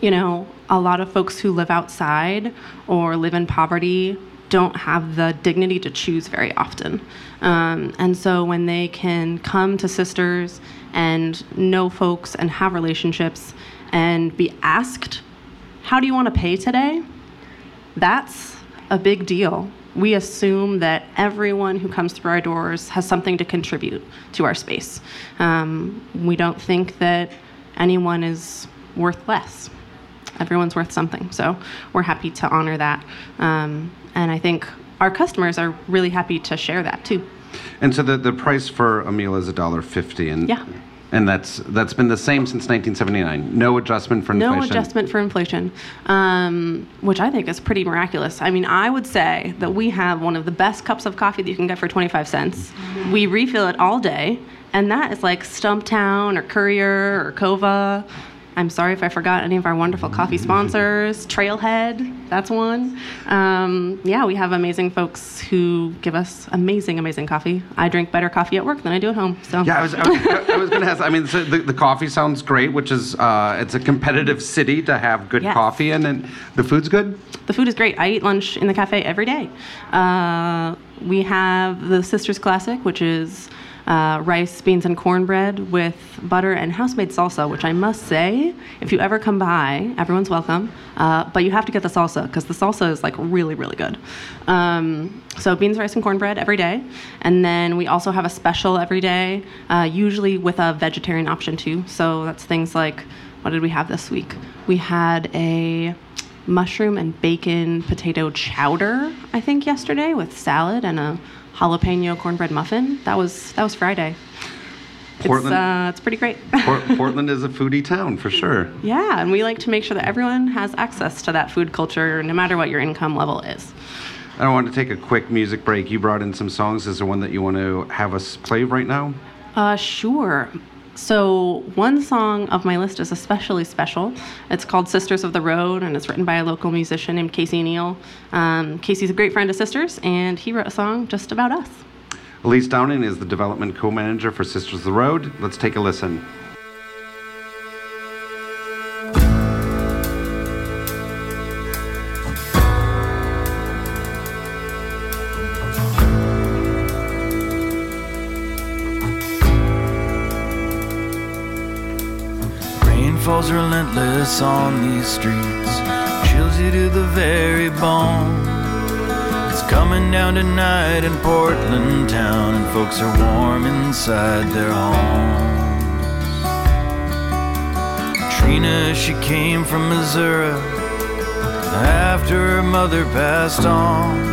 [SPEAKER 12] you know, a lot of folks who live outside or live in poverty don't have the dignity to choose very often. Um, and so when they can come to sisters and know folks and have relationships and be asked, How do you want to pay today? That's a big deal. We assume that everyone who comes through our doors has something to contribute to our space. Um, we don't think that anyone is worth less. Everyone's worth something. So we're happy to honor that. Um, and I think our customers are really happy to share that too.
[SPEAKER 5] And so the, the price for a meal is a dollar fifty, and
[SPEAKER 12] Yeah.
[SPEAKER 5] and that's that's been the same since 1979. No adjustment for inflation.
[SPEAKER 12] No adjustment for inflation, um, which I think is pretty miraculous. I mean, I would say that we have one of the best cups of coffee that you can get for 25 cents. We refill it all day, and that is like Stumptown or Courier or Coava. I'm sorry if I forgot any of our wonderful coffee sponsors. Trailhead, that's one. Um, yeah, we have amazing folks who give us amazing, amazing coffee. I drink better coffee at work than I do at home. So
[SPEAKER 11] Yeah, I was, I was, I was going to ask. I mean, so the, the coffee sounds great, which is uh, it's a competitive city to have good
[SPEAKER 12] Yes.
[SPEAKER 11] coffee in, and the food's good.
[SPEAKER 12] The food is great. I eat lunch in the cafe every day. Uh, we have the Sisters Classic, which is uh, rice, beans, and cornbread with butter and house-made salsa, which I must say, if you ever come by, everyone's welcome. Uh, but you have to get the salsa because the salsa is like really, really good. Um, so beans, rice, and cornbread every day, and then we also have a special every day, uh, usually with a vegetarian option too. So that's things like, what did we have this week? We had a mushroom and bacon potato chowder, I think, yesterday with salad and a jalapeno cornbread muffin. That was that was Friday.
[SPEAKER 11] Portland-
[SPEAKER 12] It's, uh, it's pretty great.
[SPEAKER 11] Port- Portland is a foodie town for sure.
[SPEAKER 12] yeah, and we like to make sure that everyone has access to that food culture, no matter what your income level is.
[SPEAKER 11] I want to take a quick music break. You brought in some songs. Is there one that you want to have us play right now?
[SPEAKER 12] Uh, sure. So one song of my list is especially special. It's called "Sisters of the Road" and it's written by a local musician named Casey Neill. Um, Casey's a great friend of Sisters, and he wrote a song just about us.
[SPEAKER 11] Elise Downing is the development co-manager for Sisters of the Road. Let's take a listen.
[SPEAKER 13] Falls relentless on these streets, chills you to the very bone. It's coming down tonight in Portland town, and folks are warm inside their homes. Trina, she came from Missouri after her mother passed on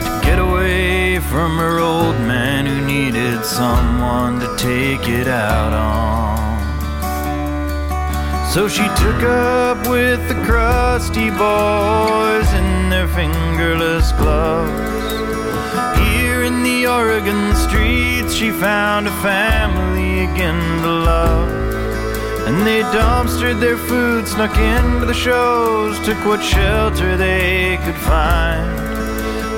[SPEAKER 13] to get away from her old man who needed someone to take it out on. So she took up with the crusty boys in their fingerless gloves. Here in the Oregon streets, she found a family again to love. And they dumpstered their food, snuck into the shows, took what shelter they could find.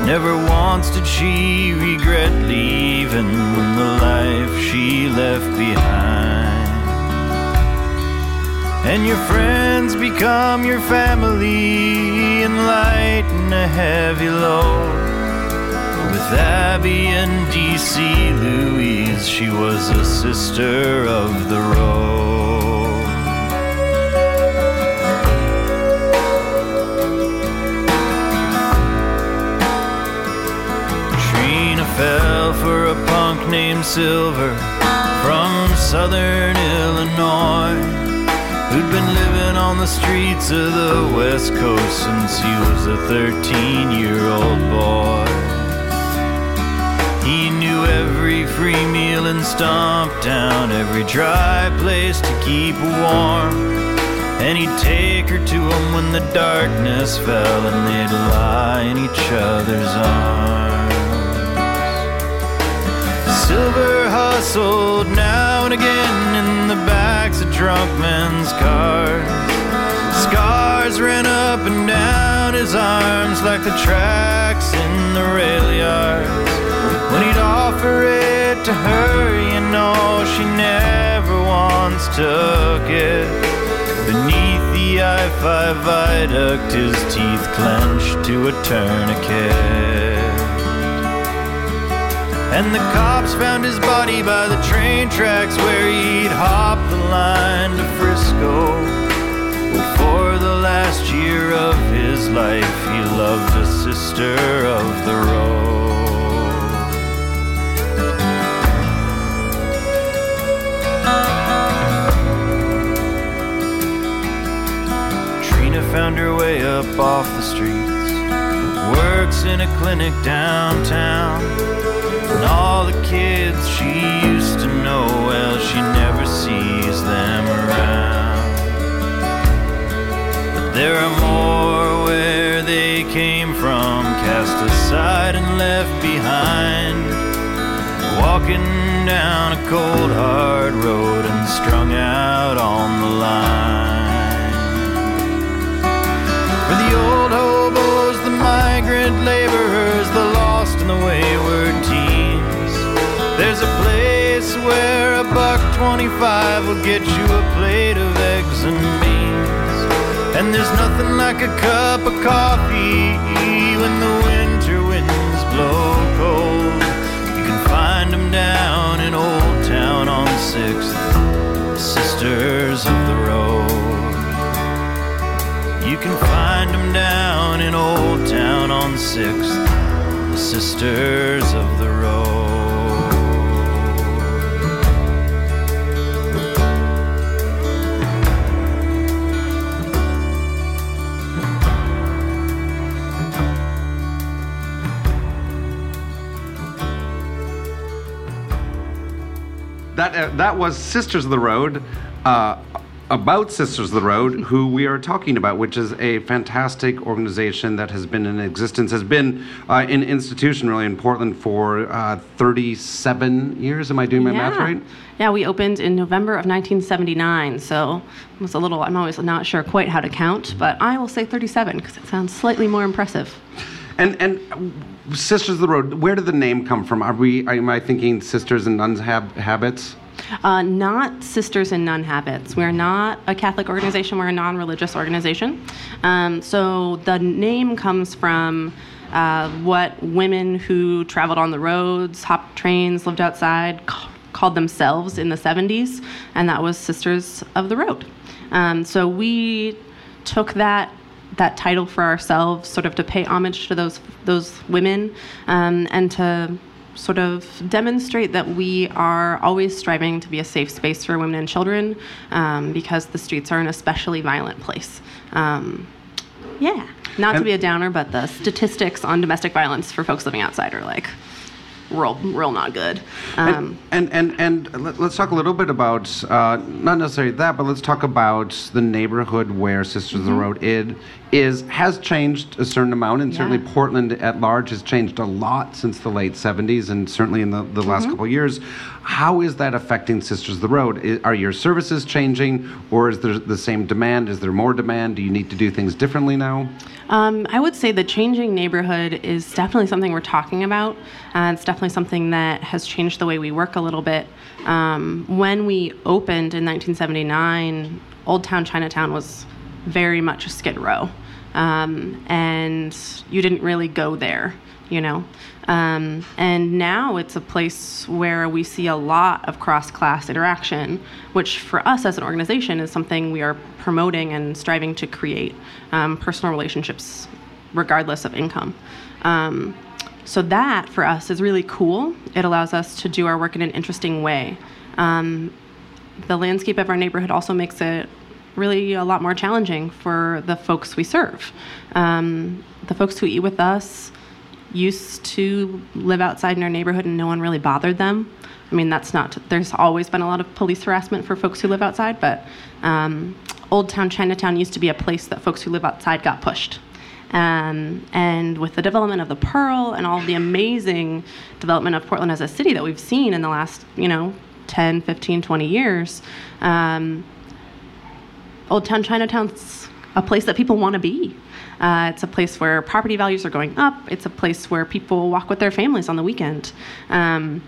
[SPEAKER 13] Never once did she regret leaving the life she left behind. And your friends become your family and lighten a heavy load. With Abby and DC Louise, she was a sister of the road. Fell for a punk named Silver from southern Illinois who'd been living on the streets of the West Coast since he was a 13 year old boy. He knew every free meal in Stumptown, every dry place to keep warm. And he'd take her to him when the darkness fell, and they'd lie in each other's arms. Silver hustled now and again in the drunk men's cars. Scars ran up and down his arms like the tracks in the rail yards. When he'd offer it to her, you know she never once took it. Beneath the I 5 viaduct, his teeth clenched to a tourniquet. And the cops found his body by the train tracks where he'd hopped the line to Frisco. For the last year of his life, he loved a sister of the road. Trina found her way up off the streets, works in a clinic downtown. And all the kids she used to know, well, she never sees them around. But there are more where they came from, cast aside and left behind. walking down a cold hard road and strung out on the line. For the old hobos, the migrant laborers, the lost and the wayward where a buck 25 will get you a plate of eggs and beans. And there's nothing like a cup of coffee when the winter winds blow cold. You can find them down in Old Town on 6th, Sisters of the Road. You can find them down in Old Town on 6th, the Sisters of the
[SPEAKER 5] That uh, that was Sisters of the Road. Uh, about Sisters of the Road, who we are talking about, which is a fantastic organization that has been in existence, has been uh, in institution really in Portland for uh, 37 years. Am I doing my math right?
[SPEAKER 12] Yeah, we opened in November of 1979, so it was a little, I'm always not sure quite how to count, but I will say 37 because it sounds slightly more impressive.
[SPEAKER 5] And and Sisters of the Road, where did the name come from? Are we? Am I thinking Sisters and Nuns hab- Habits?
[SPEAKER 12] Uh, not Sisters in Nun Habits. We're not a Catholic organization, we're a non religious organization. Um, so the name comes from uh, what women who traveled on the roads, hopped trains, lived outside, ca- called themselves in the 70s, and that was Sisters of the Road. Um, so we took that that title for ourselves, sort of to pay homage to those those women, um, and to sort of demonstrate that we are always striving to be a safe space for women and children, um, because the streets are an especially violent place. Um, yeah, not to be a downer, but the statistics on domestic violence for folks living outside are like real, real not good. Um,
[SPEAKER 5] And and and let- let's talk a little bit about uh, not necessarily that, but let's talk about the neighborhood where Sisters of the
[SPEAKER 12] Mhm.
[SPEAKER 5] Road id, is has changed a certain amount, and certainly
[SPEAKER 12] Yeah.
[SPEAKER 5] Portland at large has changed a lot since the late '70s, and certainly in the, the last
[SPEAKER 12] Mhm.
[SPEAKER 5] couple of years. How is that affecting Sisters of the Road? I- are your services changing, or is there the same demand? Is there more demand? Do you need to do things differently now?
[SPEAKER 12] Um, I would say the changing neighborhood is definitely something we're talking about. Uh, it's definitely something that has changed the way we work a little bit. Um, when we opened in 1979, Old Town Chinatown was very much a skid row. Um, and you didn't really go there, you know? Um, and now it's a place where we see a lot of cross class interaction, which for us as an organization is something we are promoting and striving to create um, personal relationships regardless of income. Um, so that for us is really cool. It allows us to do our work in an interesting way. Um, the landscape of our neighborhood also makes it really a lot more challenging for the folks we serve. Um, the folks who eat with us used to live outside in our neighborhood and no one really bothered them. I mean, that's not, there's always been a lot of police harassment for folks who live outside, but um, Old Town Chinatown used to be a place that folks who live outside got pushed. Um, and with the development of the Pearl and all the amazing development of Portland as a city that we've seen in the last, you know, 10, 15, 20 years, um, Old Town Chinatown's a place that people want to be. Uh, it's a place where property values are going up. It's a place where people walk with their families on the weekend. Um,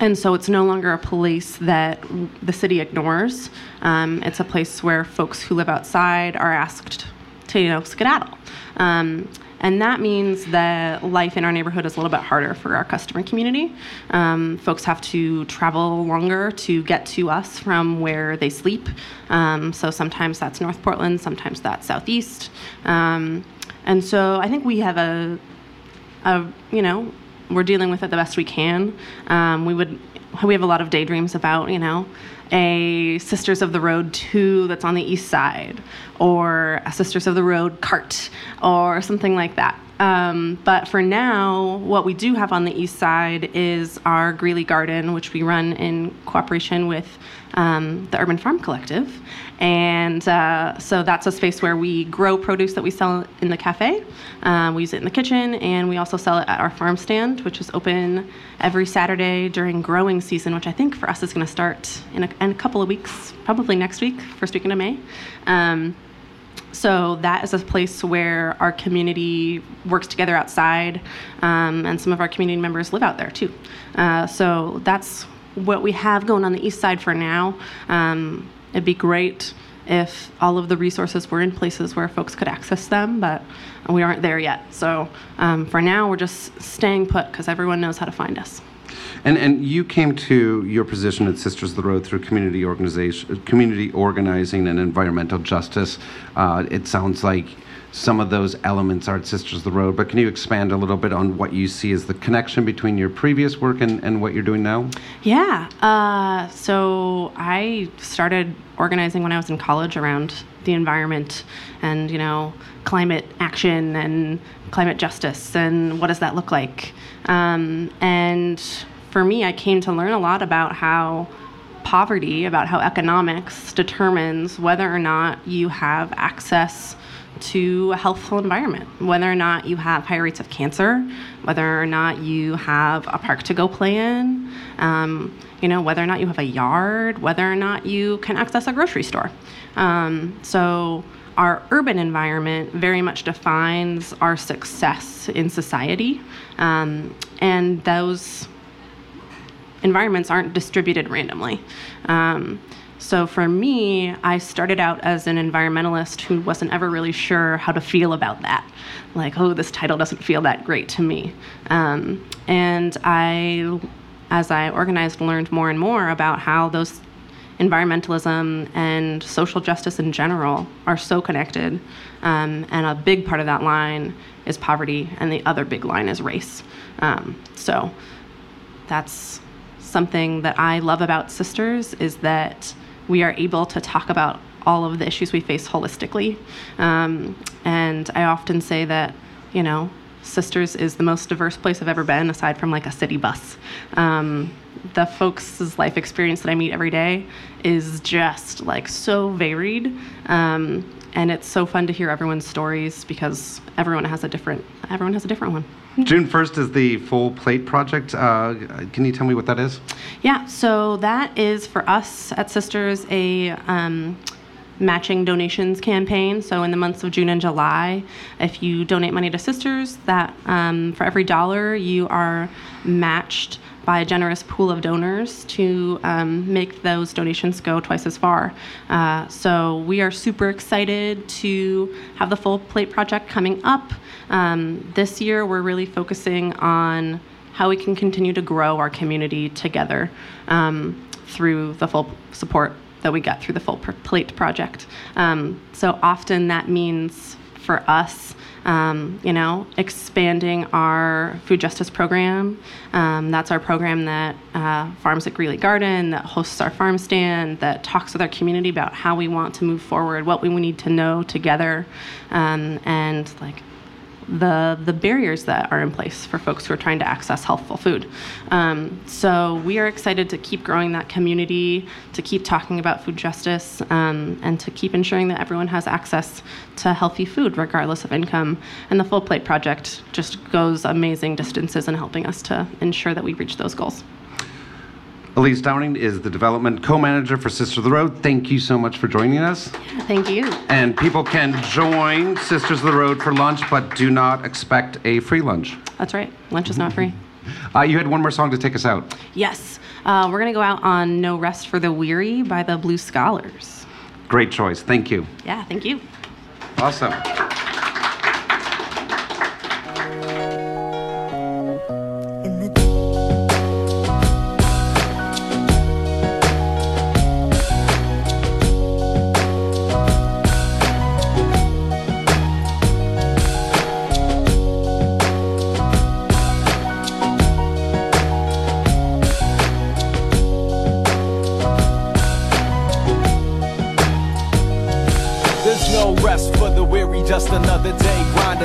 [SPEAKER 12] and so it's no longer a place that the city ignores. Um, it's a place where folks who live outside are asked to, you know, skedaddle. Um, and that means that life in our neighborhood is a little bit harder for our customer community. Um, folks have to travel longer to get to us from where they sleep. Um, so sometimes that's North Portland, sometimes that's Southeast. Um, and so I think we have a, a you know, we're dealing with it the best we can. Um, we would we have a lot of daydreams about you know a Sisters of the Road 2 that's on the east side, or a Sisters of the Road cart, or something like that. Um, but for now, what we do have on the east side is our Greeley Garden, which we run in cooperation with um, the Urban Farm Collective. And uh, so that's a space where we grow produce that we sell in the cafe. Uh, we use it in the kitchen, and we also sell it at our farm stand, which is open every Saturday during growing season, which I think for us is going to start in a, in a, couple of weeks, probably next week, first weekend of May. So that is a place where our community works together outside, um, and some of our community members live out there too. Uh, so that's what we have going on the east side for now. Um, it'd be great if all of the resources were in places where folks could access them, but we aren't there yet. So um, for now, we're just staying put because everyone knows how to find us.
[SPEAKER 11] And and you came to your position at Sisters of the Road through community organization, community organizing, and environmental justice. Uh, it sounds like some of those elements are at Sisters of the Road, but can you expand a little bit on what you see as the connection between your previous work and, and what you're doing now?
[SPEAKER 12] Yeah. Uh, so I started organizing when I was in college around the environment and, you know, climate action and climate justice and what does that look like. Um, and for me, I came to learn a lot about how poverty, about how economics determines whether or not you have access to a healthful environment, whether or not you have high rates of cancer, whether or not you have a park to go play in, um, you know, whether or not you have a yard, whether or not you can access a grocery store. Um, so our urban environment very much defines our success in society, um, and those environments aren't distributed randomly. Um, so for me, I started out as an environmentalist who wasn't ever really sure how to feel about that. Like, oh, this title doesn't feel that great to me. Um, and I, as I organized, learned more and more about how those environmentalism and social justice in general are so connected. Um, and a big part of that line is poverty, and the other big line is race. Um, so that's something that I love about Sisters is that we are able to talk about all of the issues we face holistically. Um, and I often say that, you know, Sisters is the most diverse place I've ever been, aside from like a city bus. Um, the folks' life experience that I meet every day is just like so varied. Um, and it's so fun to hear everyone's stories because everyone has a different everyone has a different one.
[SPEAKER 11] June 1st is the Full Plate Project. Uh, can you tell me what that is?
[SPEAKER 12] Yeah, so that is for us at Sisters a um, matching donations campaign. So in the months of June and July, if you donate money to Sisters, that um, for every dollar you are matched by a generous pool of donors to um, make those donations go twice as far. Uh, so we are super excited to have the Full Plate Project coming up. Um, this year, we're really focusing on how we can continue to grow our community together um, through the full support that we get through the Full Plate Project. Um, so often that means for us um, you know, expanding our food justice program. Um, that's our program that uh, farms at Greeley Garden, that hosts our farm stand, that talks with our community about how we want to move forward, what we need to know together, um, and like the the barriers that are in place for folks who are trying to access healthful food. Um, so we are excited to keep growing that community, to keep talking about food justice, um, and to keep ensuring that everyone has access to healthy food regardless of income. And the Full Plate Project just goes amazing distances in helping us to ensure that we reach those goals.
[SPEAKER 11] Elise Downing is the development co-manager for Sisters of the Road. Thank you so much for joining us.
[SPEAKER 12] Thank you.
[SPEAKER 11] And people can join Sisters of the Road for lunch, but do not expect a free lunch.
[SPEAKER 12] That's right. Lunch is not free.
[SPEAKER 11] Uh, you had one more song to take us out.
[SPEAKER 12] Yes. Uh, we're going to go out on No Rest for the Weary by the Blue Scholars.
[SPEAKER 11] Great choice. Thank you.
[SPEAKER 12] Yeah, thank you.
[SPEAKER 11] Awesome.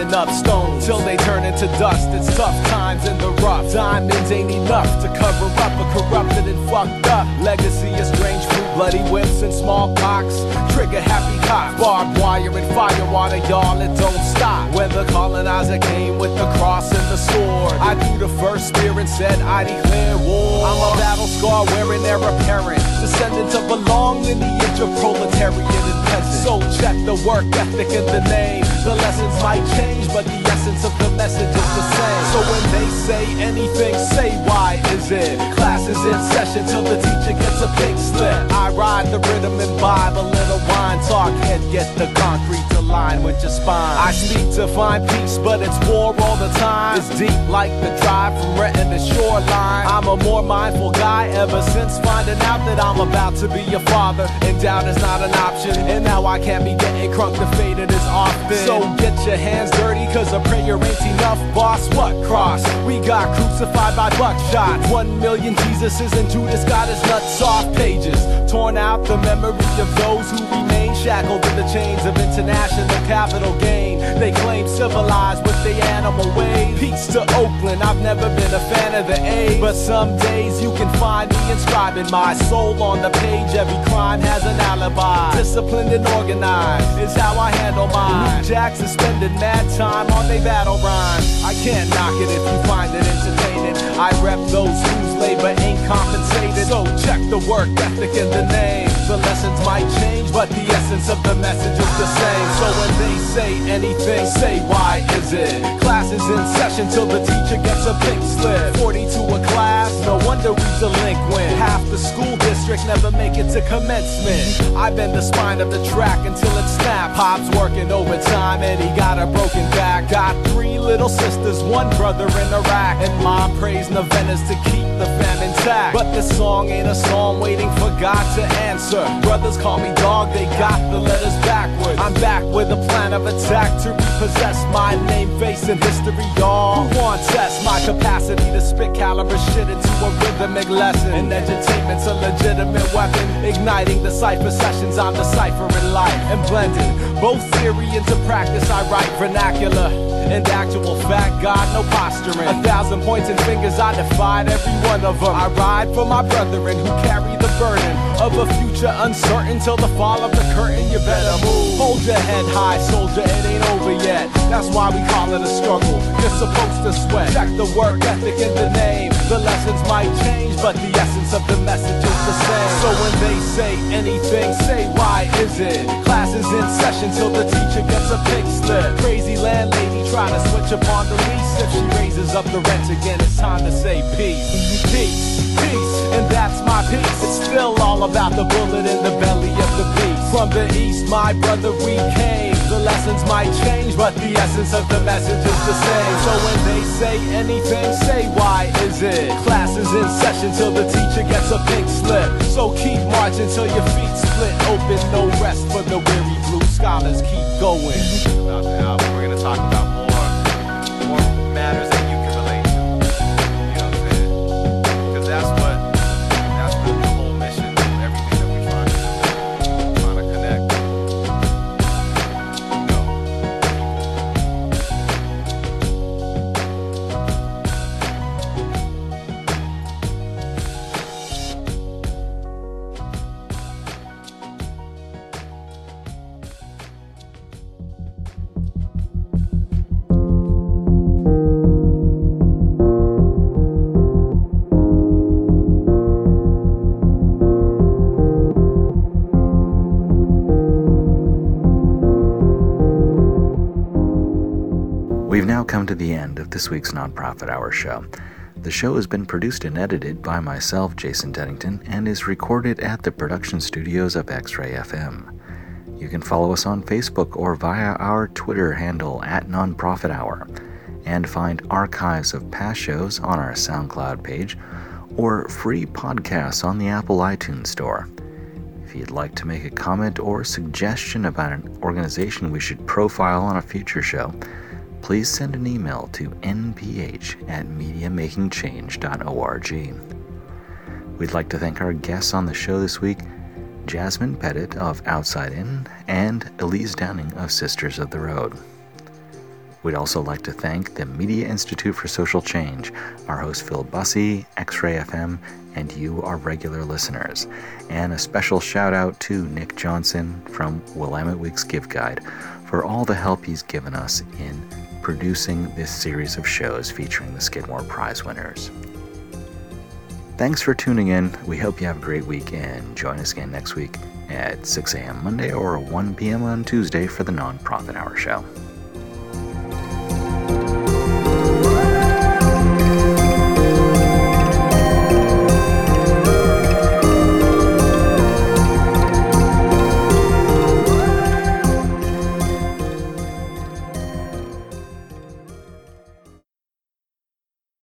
[SPEAKER 14] Grinding up stones till they turn into dust. It's tough times in the rough. Diamonds ain't enough to cover up a corrupted and fucked up legacy fruit, bloody whips, and smallpox. Trigger happy cops, barbed wire and fire water, y'all. It don't stop. When the colonizer came with the cross and the sword, I threw the first spear and said I declare war. I'm a battle scar wearing their apparent, descendant of a long lineage of proletariat and peasant. So check the work ethic in the name. The lessons might change, but the essence of the message is the same. So when they say anything, say why is it? Class is in session till the teacher gets a pink slip. I ride the rhythm and vibe a little wine talk. Head get the concrete to line with your spine. I speak to find peace, but it's war all the time. It's deep like the drive from Renton to shoreline. I'm a more mindful guy ever since finding out that I'm about to be your father. And doubt is not an option. And now I can't be getting crunk to faded as often. So get your hands dirty, cause a prayer ain't enough. Boss, what cross? We got crucified by buckshot. One million Jesuses and Judas got his nuts off pages. Torn out the memory of those who remain shackled in the chains of international capital gain. They claim civilized with the animal ways. Peace to Oakland, I've never been a fan of the A. But some days you can find me inscribing my soul on the page. Every crime has an alibi. Disciplined and organized is how I handle mine. Jack spending mad time on they battle rhyme. I can't knock it if you find it entertaining. I rep those whose labor ain't compensated. So check the work ethic in the name. The lessons might change, but the essence of the message is the same. So when they say anything, say why is it? Class is in session till the teacher gets a pink slip. 40 to a class, no wonder we delinquent. Half the school district never make it to commencement. I've been the spine of the track until it snapped. Pop's working overtime and he got a broken back. Got three little sisters, one brother in Iraq, and mom prays novenas to keep the fam intact. But this song ain't a song waiting for God to answer. Brothers call me dog, they got the letters backwards. I'm back with a plan of attack to repossess my name, face, and history, y'all. Who wants test my capacity to spit caliber shit into a rhythmic lesson? And edutainment's a legitimate weapon, igniting the cipher sessions. I'm deciphering life and blending both theory into practice. I write vernacular and actual fact, God, no posturing. A thousand points and fingers, I defied every one of them. I ride for my brethren who carry the burden of a future uncertain till the fall of the curtain. You better move. Hold your head high, soldier, it ain't over yet. That's why we call it a struggle. You're supposed to sweat. Check the work ethic in the name. The lessons might change, but the essence of the message is the same. So when they say anything, say why is it? Class is in session till the teacher gets a pink slip. Crazy landlady try to switch up on the lease. If she raises up the rent again, it's time to say peace, peace, peace, and that's my peace. It's still all about the bullet in the belly of the beast. From the east, my brother, we came. The lessons might change, but the essence of the message is the same. So when they say anything, say why is it? Class is in session till the teacher gets a pink slip. So keep marching till your feet split open. No rest for the weary blue scholars. Keep going. About the album, we're gonna talk about
[SPEAKER 2] this week's Nonprofit Hour show. The show has been produced and edited by myself, Jason Dennington, and is recorded at the production studios of X Ray FM. You can follow us on Facebook or via our Twitter handle at Nonprofit Hour, and find archives of past shows on our SoundCloud page or free podcasts on the Apple iTunes Store. If you'd like to make a comment or suggestion about an organization we should profile on a future show, please send an email to nph at mediamakingchange.org. We'd like to thank our guests on the show this week Jasmine Pettit of Outside In, and Elise Downing of Sisters of the Road. We'd also like to thank the Media Institute for Social Change, our host Phil Bussey, X Ray FM, and you, our regular listeners. And a special shout out to Nick Johnson from Willamette Week's Give Guide for all the help he's given us in producing this series of shows featuring the Skidmore Prize winners. Thanks for tuning in. We hope you have a great week and join us again next week at 6 a.m. Monday or 1 p.m. on Tuesday for the Nonprofit Hour Show.